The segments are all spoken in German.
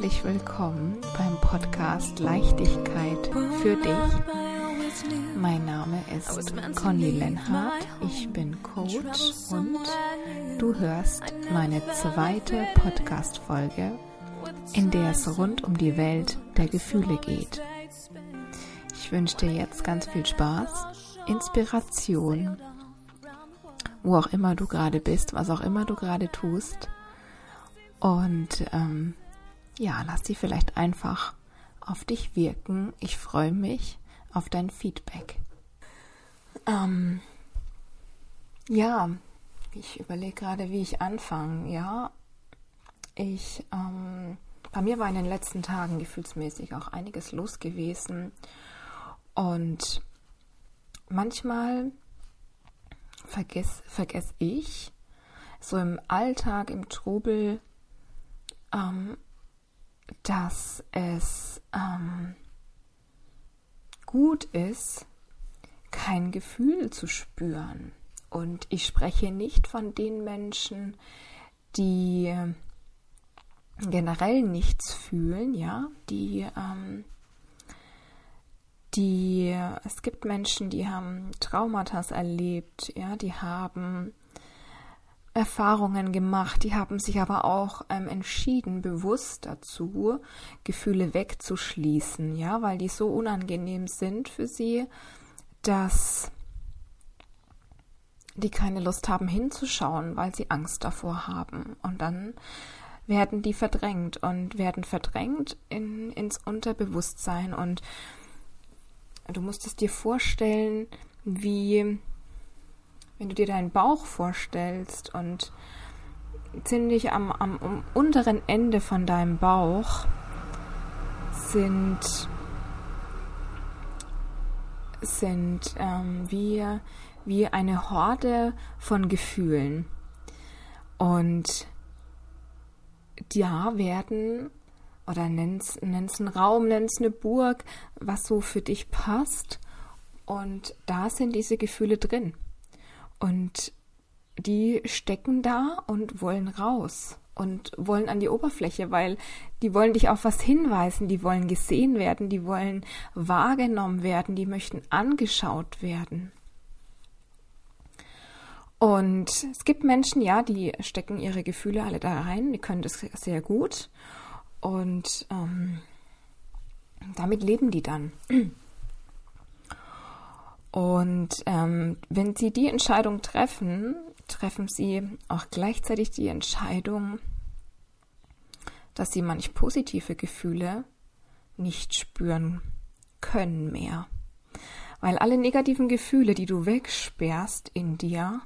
Herzlich willkommen beim Podcast Leichtigkeit für dich. Mein Name ist Conny Lenhardt, ich bin Coach und du hörst meine zweite Podcast-Folge, in der es rund um die Welt der Gefühle geht. Ich wünsche dir jetzt ganz viel Spaß, Inspiration, wo auch immer du gerade bist, was auch immer du gerade tust. Und ähm, ja, lass sie vielleicht einfach auf dich wirken. Ich freue mich auf dein Feedback. Ähm, ja, ich überlege gerade, wie ich anfange. Ja, ich, ähm, bei mir war in den letzten Tagen gefühlsmäßig auch einiges los gewesen. Und manchmal vergesse vergess ich, so im Alltag, im Trubel, ähm, dass es ähm, gut ist, kein Gefühl zu spüren. Und ich spreche nicht von den Menschen, die generell nichts fühlen, ja, die, ähm, die, es gibt Menschen, die haben Traumata erlebt, ja, die haben Erfahrungen gemacht, die haben sich aber auch ähm, entschieden, bewusst dazu, Gefühle wegzuschließen, ja, weil die so unangenehm sind für sie, dass die keine Lust haben hinzuschauen, weil sie Angst davor haben. Und dann werden die verdrängt und werden verdrängt in, ins Unterbewusstsein. Und du musst es dir vorstellen, wie wenn du dir deinen Bauch vorstellst und ziemlich am, am, am unteren Ende von deinem Bauch sind, sind ähm, wie, wie eine Horde von Gefühlen. Und ja, werden, oder nenn's, nenn's einen Raum, nenn's eine Burg, was so für dich passt. Und da sind diese Gefühle drin. Und die stecken da und wollen raus und wollen an die Oberfläche, weil die wollen dich auf was hinweisen, die wollen gesehen werden, die wollen wahrgenommen werden, die möchten angeschaut werden. Und es gibt Menschen, ja, die stecken ihre Gefühle alle da rein, die können das sehr gut und ähm, damit leben die dann. Und ähm, wenn Sie die Entscheidung treffen, treffen Sie auch gleichzeitig die Entscheidung, dass Sie manch positive Gefühle nicht spüren können mehr. Weil alle negativen Gefühle, die du wegsperrst in dir,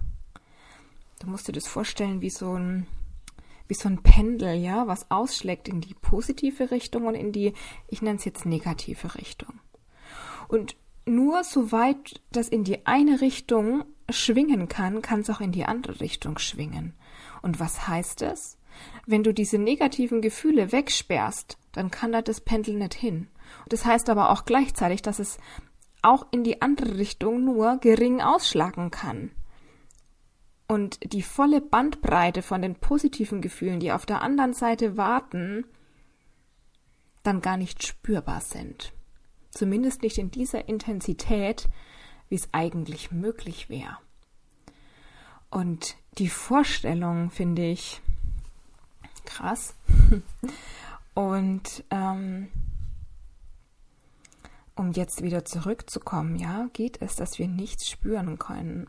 du musst dir das vorstellen wie so ein, wie so ein Pendel, ja, was ausschlägt in die positive Richtung und in die, ich nenne es jetzt negative Richtung. Und nur soweit das in die eine Richtung schwingen kann, kann es auch in die andere Richtung schwingen. Und was heißt es? Wenn du diese negativen Gefühle wegsperrst, dann kann da das Pendel nicht hin. Das heißt aber auch gleichzeitig, dass es auch in die andere Richtung nur gering ausschlagen kann. Und die volle Bandbreite von den positiven Gefühlen, die auf der anderen Seite warten, dann gar nicht spürbar sind. Zumindest nicht in dieser Intensität, wie es eigentlich möglich wäre. Und die Vorstellung finde ich krass. Und ähm, um jetzt wieder zurückzukommen, ja, geht es, dass wir nichts spüren können.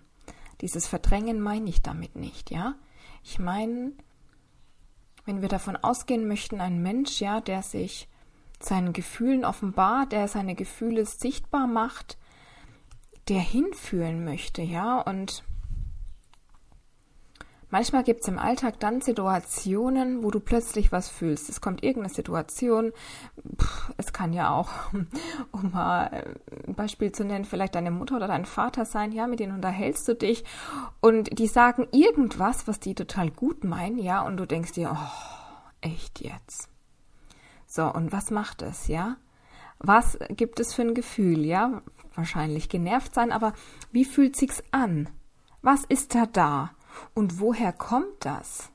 Dieses Verdrängen meine ich damit nicht, ja. Ich meine, wenn wir davon ausgehen möchten, ein Mensch, ja, der sich seinen Gefühlen offenbart, der seine Gefühle sichtbar macht, der hinfühlen möchte, ja, und manchmal gibt es im Alltag dann Situationen, wo du plötzlich was fühlst. Es kommt irgendeine Situation, es kann ja auch, um mal ein Beispiel zu nennen, vielleicht deine Mutter oder dein Vater sein, ja, mit denen unterhältst du dich und die sagen irgendwas, was die total gut meinen, ja, und du denkst dir, oh, echt jetzt so, und was macht es, ja? Was gibt es für ein Gefühl, ja? Wahrscheinlich genervt sein, aber wie fühlt sich's an? Was ist da da? Und woher kommt das?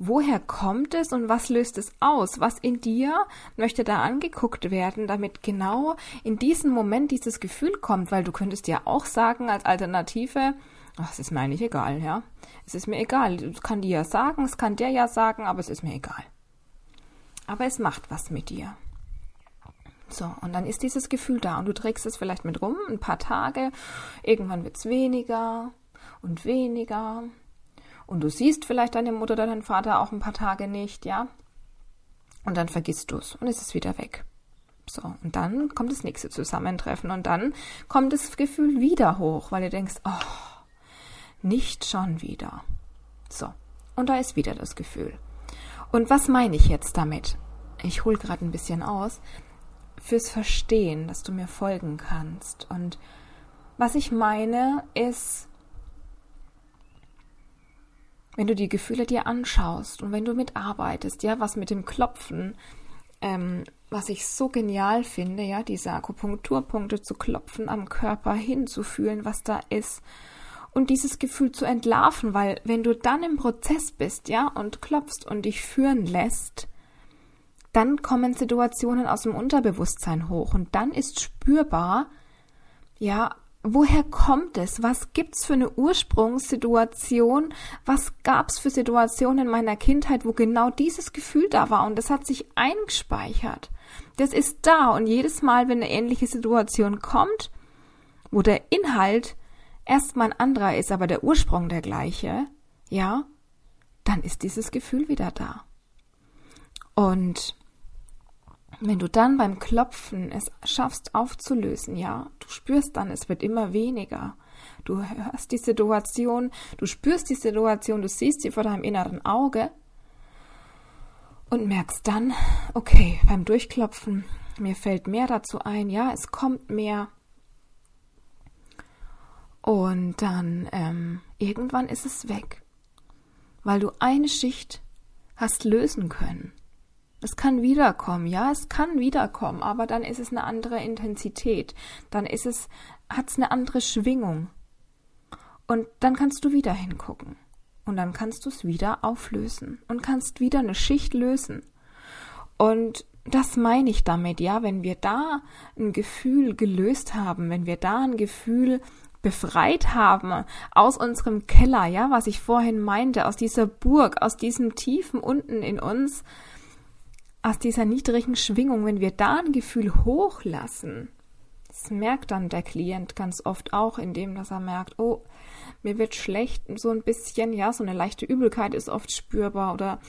woher kommt es und was löst es aus? Was in dir möchte da angeguckt werden, damit genau in diesem Moment dieses Gefühl kommt? Weil du könntest ja auch sagen als Alternative, ach, es ist mir eigentlich egal, ja. Es ist mir egal. Es kann dir ja sagen, es kann der ja sagen, aber es ist mir egal. Aber es macht was mit dir. So, und dann ist dieses Gefühl da und du trägst es vielleicht mit rum, ein paar Tage, irgendwann wird es weniger und weniger und du siehst vielleicht deine Mutter oder deinen Vater auch ein paar Tage nicht, ja? Und dann vergisst du es und es ist wieder weg. So, und dann kommt das nächste Zusammentreffen und dann kommt das Gefühl wieder hoch, weil du denkst, oh, nicht schon wieder. So, und da ist wieder das Gefühl. Und was meine ich jetzt damit? Ich hole gerade ein bisschen aus. Fürs Verstehen, dass du mir folgen kannst. Und was ich meine, ist, wenn du die Gefühle dir anschaust und wenn du mitarbeitest, ja, was mit dem Klopfen, ähm, was ich so genial finde, ja, diese Akupunkturpunkte zu klopfen, am Körper hinzufühlen, was da ist und dieses Gefühl zu entlarven, weil wenn du dann im Prozess bist, ja, und klopfst und dich führen lässt, dann kommen Situationen aus dem Unterbewusstsein hoch und dann ist spürbar, ja, woher kommt es? Was gibt's für eine Ursprungssituation? Was gab's für Situationen in meiner Kindheit, wo genau dieses Gefühl da war und das hat sich eingespeichert? Das ist da und jedes Mal, wenn eine ähnliche Situation kommt, wo der Inhalt erstmal ein anderer ist, aber der Ursprung der gleiche, ja, dann ist dieses Gefühl wieder da. Und wenn du dann beim Klopfen es schaffst aufzulösen, ja, du spürst dann, es wird immer weniger. Du hörst die Situation, du spürst die Situation, du siehst sie vor deinem inneren Auge und merkst dann, okay, beim Durchklopfen, mir fällt mehr dazu ein, ja, es kommt mehr. Und dann ähm, irgendwann ist es weg, weil du eine Schicht hast lösen können. Es kann wiederkommen, ja, es kann wiederkommen, aber dann ist es eine andere Intensität, dann ist es, hat es eine andere Schwingung. Und dann kannst du wieder hingucken. Und dann kannst du es wieder auflösen und kannst wieder eine Schicht lösen. Und das meine ich damit, ja, wenn wir da ein Gefühl gelöst haben, wenn wir da ein Gefühl befreit haben aus unserem Keller, ja, was ich vorhin meinte, aus dieser Burg, aus diesem tiefen unten in uns, aus dieser niedrigen Schwingung, wenn wir da ein Gefühl hochlassen, das merkt dann der Klient ganz oft auch, indem dass er merkt, oh, mir wird schlecht, so ein bisschen, ja, so eine leichte Übelkeit ist oft spürbar oder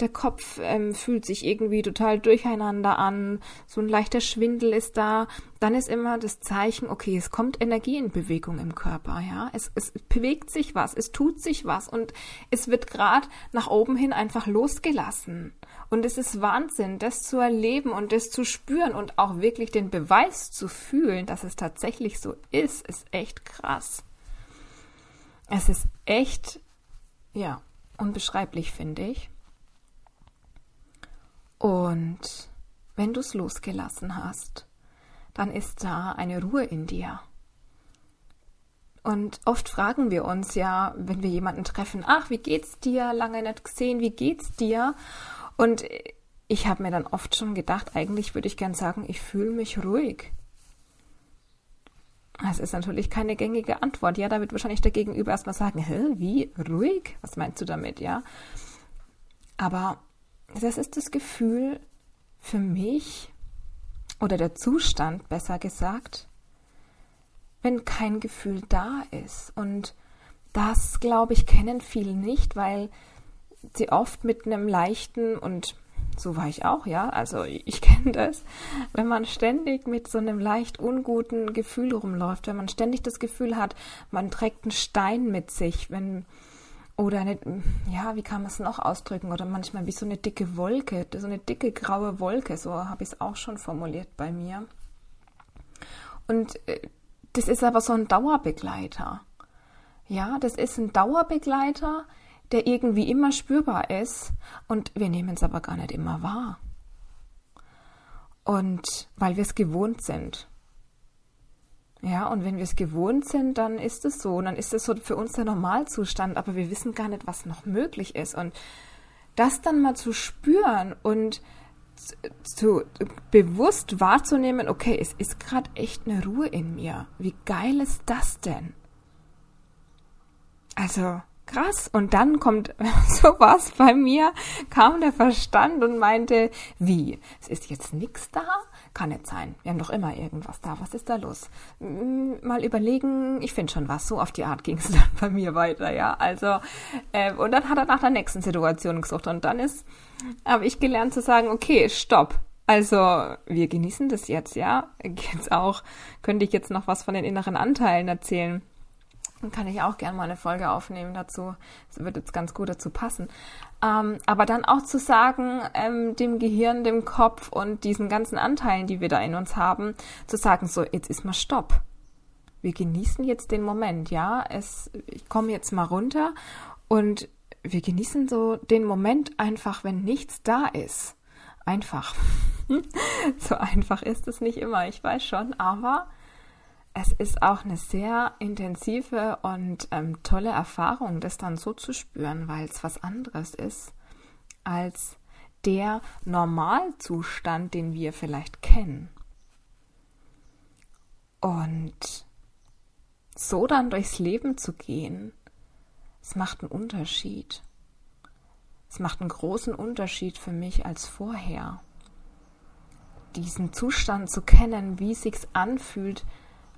der Kopf ähm, fühlt sich irgendwie total durcheinander an, so ein leichter Schwindel ist da, dann ist immer das Zeichen, okay, es kommt Energie in Bewegung im Körper, ja, es, es bewegt sich was, es tut sich was und es wird gerade nach oben hin einfach losgelassen. Und es ist Wahnsinn, das zu erleben und das zu spüren und auch wirklich den Beweis zu fühlen, dass es tatsächlich so ist, ist echt krass. Es ist echt, ja, unbeschreiblich, finde ich. Und wenn du es losgelassen hast, dann ist da eine Ruhe in dir. Und oft fragen wir uns ja, wenn wir jemanden treffen, ach, wie geht's dir? Lange nicht gesehen, wie geht's dir? Und ich habe mir dann oft schon gedacht, eigentlich würde ich gern sagen, ich fühle mich ruhig. Das ist natürlich keine gängige Antwort. Ja, da wird wahrscheinlich der Gegenüber erstmal sagen, hä, wie ruhig? Was meinst du damit, ja? Aber das ist das Gefühl für mich oder der Zustand, besser gesagt, wenn kein Gefühl da ist. Und das, glaube ich, kennen viele nicht, weil sie oft mit einem leichten und so war ich auch, ja. Also ich kenne das, wenn man ständig mit so einem leicht unguten Gefühl rumläuft, wenn man ständig das Gefühl hat, man trägt einen Stein mit sich, wenn oder eine, ja, wie kann man es noch ausdrücken? Oder manchmal wie so eine dicke Wolke, so eine dicke graue Wolke, so habe ich es auch schon formuliert bei mir. Und äh, das ist aber so ein Dauerbegleiter. Ja, das ist ein Dauerbegleiter, der irgendwie immer spürbar ist und wir nehmen es aber gar nicht immer wahr. Und weil wir es gewohnt sind. Ja, und wenn wir es gewohnt sind, dann ist es so. Und dann ist es so für uns der Normalzustand, aber wir wissen gar nicht, was noch möglich ist. Und das dann mal zu spüren und zu, bewusst wahrzunehmen, okay, es ist gerade echt eine Ruhe in mir. Wie geil ist das denn? Also krass. Und dann kommt sowas bei mir, kam der Verstand und meinte, wie? Es ist jetzt nichts da? Kann nicht sein. Wir haben doch immer irgendwas da. Was ist da los? Mal überlegen, ich finde schon was. So auf die Art ging es dann bei mir weiter, ja. Also, äh, und dann hat er nach der nächsten Situation gesucht. Und dann ist, habe ich gelernt zu sagen, okay, stopp. Also, wir genießen das jetzt, ja. Jetzt auch, könnte ich jetzt noch was von den inneren Anteilen erzählen kann ich auch gerne mal eine Folge aufnehmen dazu. Das wird jetzt ganz gut dazu passen. Ähm, aber dann auch zu sagen, ähm, dem Gehirn, dem Kopf und diesen ganzen Anteilen, die wir da in uns haben, zu sagen, so, jetzt ist mal Stopp. Wir genießen jetzt den Moment, ja. Es, ich komme jetzt mal runter und wir genießen so den Moment einfach, wenn nichts da ist. Einfach. so einfach ist es nicht immer, ich weiß schon, aber es ist auch eine sehr intensive und ähm, tolle Erfahrung, das dann so zu spüren, weil es was anderes ist als der Normalzustand, den wir vielleicht kennen. Und so dann durchs Leben zu gehen, es macht einen Unterschied. Es macht einen großen Unterschied für mich als vorher. Diesen Zustand zu kennen, wie es sich anfühlt,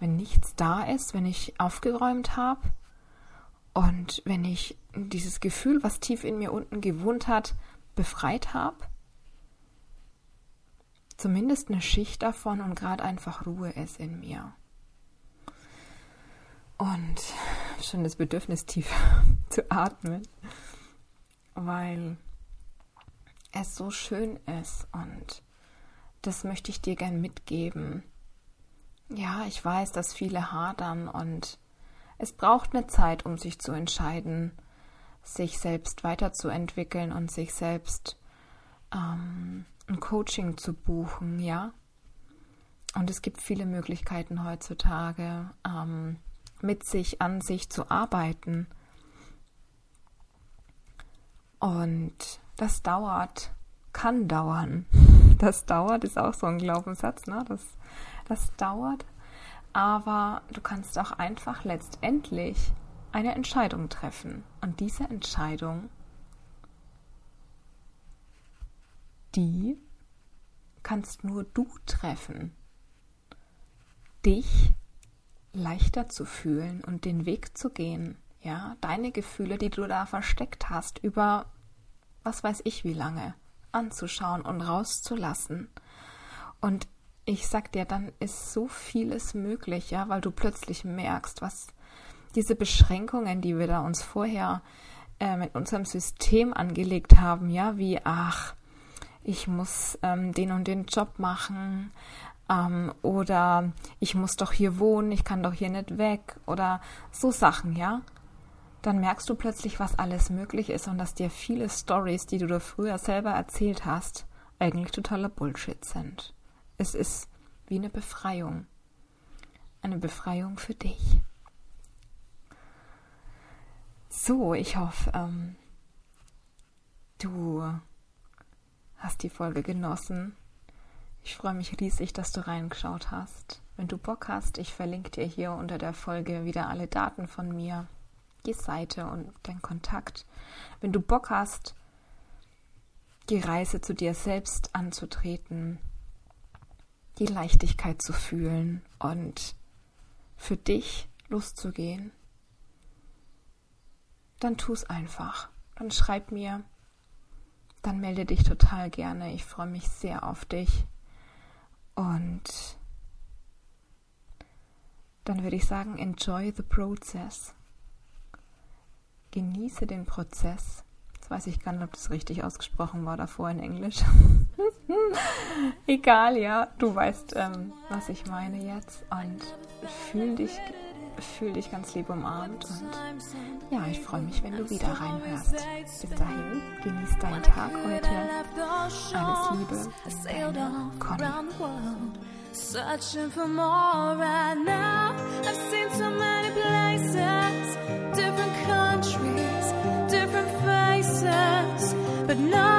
wenn nichts da ist, wenn ich aufgeräumt habe und wenn ich dieses Gefühl, was tief in mir unten gewohnt hat, befreit habe. Zumindest eine Schicht davon und gerade einfach Ruhe ist in mir. Und schon das Bedürfnis tief zu atmen, weil es so schön ist und das möchte ich dir gern mitgeben ja, ich weiß, dass viele hadern und es braucht eine Zeit, um sich zu entscheiden, sich selbst weiterzuentwickeln und sich selbst ähm, ein Coaching zu buchen, ja. Und es gibt viele Möglichkeiten heutzutage, ähm, mit sich, an sich zu arbeiten. Und das dauert, kann dauern. Das dauert, ist auch so ein Glaubenssatz, ne? Das das dauert, aber du kannst auch einfach letztendlich eine Entscheidung treffen. Und diese Entscheidung, die kannst nur du treffen. Dich leichter zu fühlen und den Weg zu gehen. Ja, deine Gefühle, die du da versteckt hast, über was weiß ich wie lange anzuschauen und rauszulassen. Und ich sag dir, dann ist so vieles möglich, ja, weil du plötzlich merkst, was diese Beschränkungen, die wir da uns vorher äh, mit unserem System angelegt haben, ja, wie, ach, ich muss ähm, den und den Job machen ähm, oder ich muss doch hier wohnen, ich kann doch hier nicht weg oder so Sachen, ja. Dann merkst du plötzlich, was alles möglich ist und dass dir viele Stories, die du da früher selber erzählt hast, eigentlich totaler Bullshit sind. Es ist wie eine Befreiung. Eine Befreiung für dich. So, ich hoffe, ähm, du hast die Folge genossen. Ich freue mich riesig, dass du reingeschaut hast. Wenn du Bock hast, ich verlinke dir hier unter der Folge wieder alle Daten von mir, die Seite und dein Kontakt. Wenn du Bock hast, die Reise zu dir selbst anzutreten, die Leichtigkeit zu fühlen und für dich loszugehen, dann tu es einfach. Dann schreib mir, dann melde dich total gerne. Ich freue mich sehr auf dich. Und dann würde ich sagen, enjoy the process. Genieße den Prozess. Jetzt weiß ich gar nicht, ob das richtig ausgesprochen war davor in Englisch. Egal, ja, du weißt, ähm, was ich meine jetzt. Und fühl dich, fühl dich ganz lieb umarmt. Und ja, ich freue mich, wenn du wieder reinhörst. Bis dahin, genieß deinen Tag heute. Alles Liebe, deine. Searching for more right now. I've seen so many places, different countries, different faces. but nothing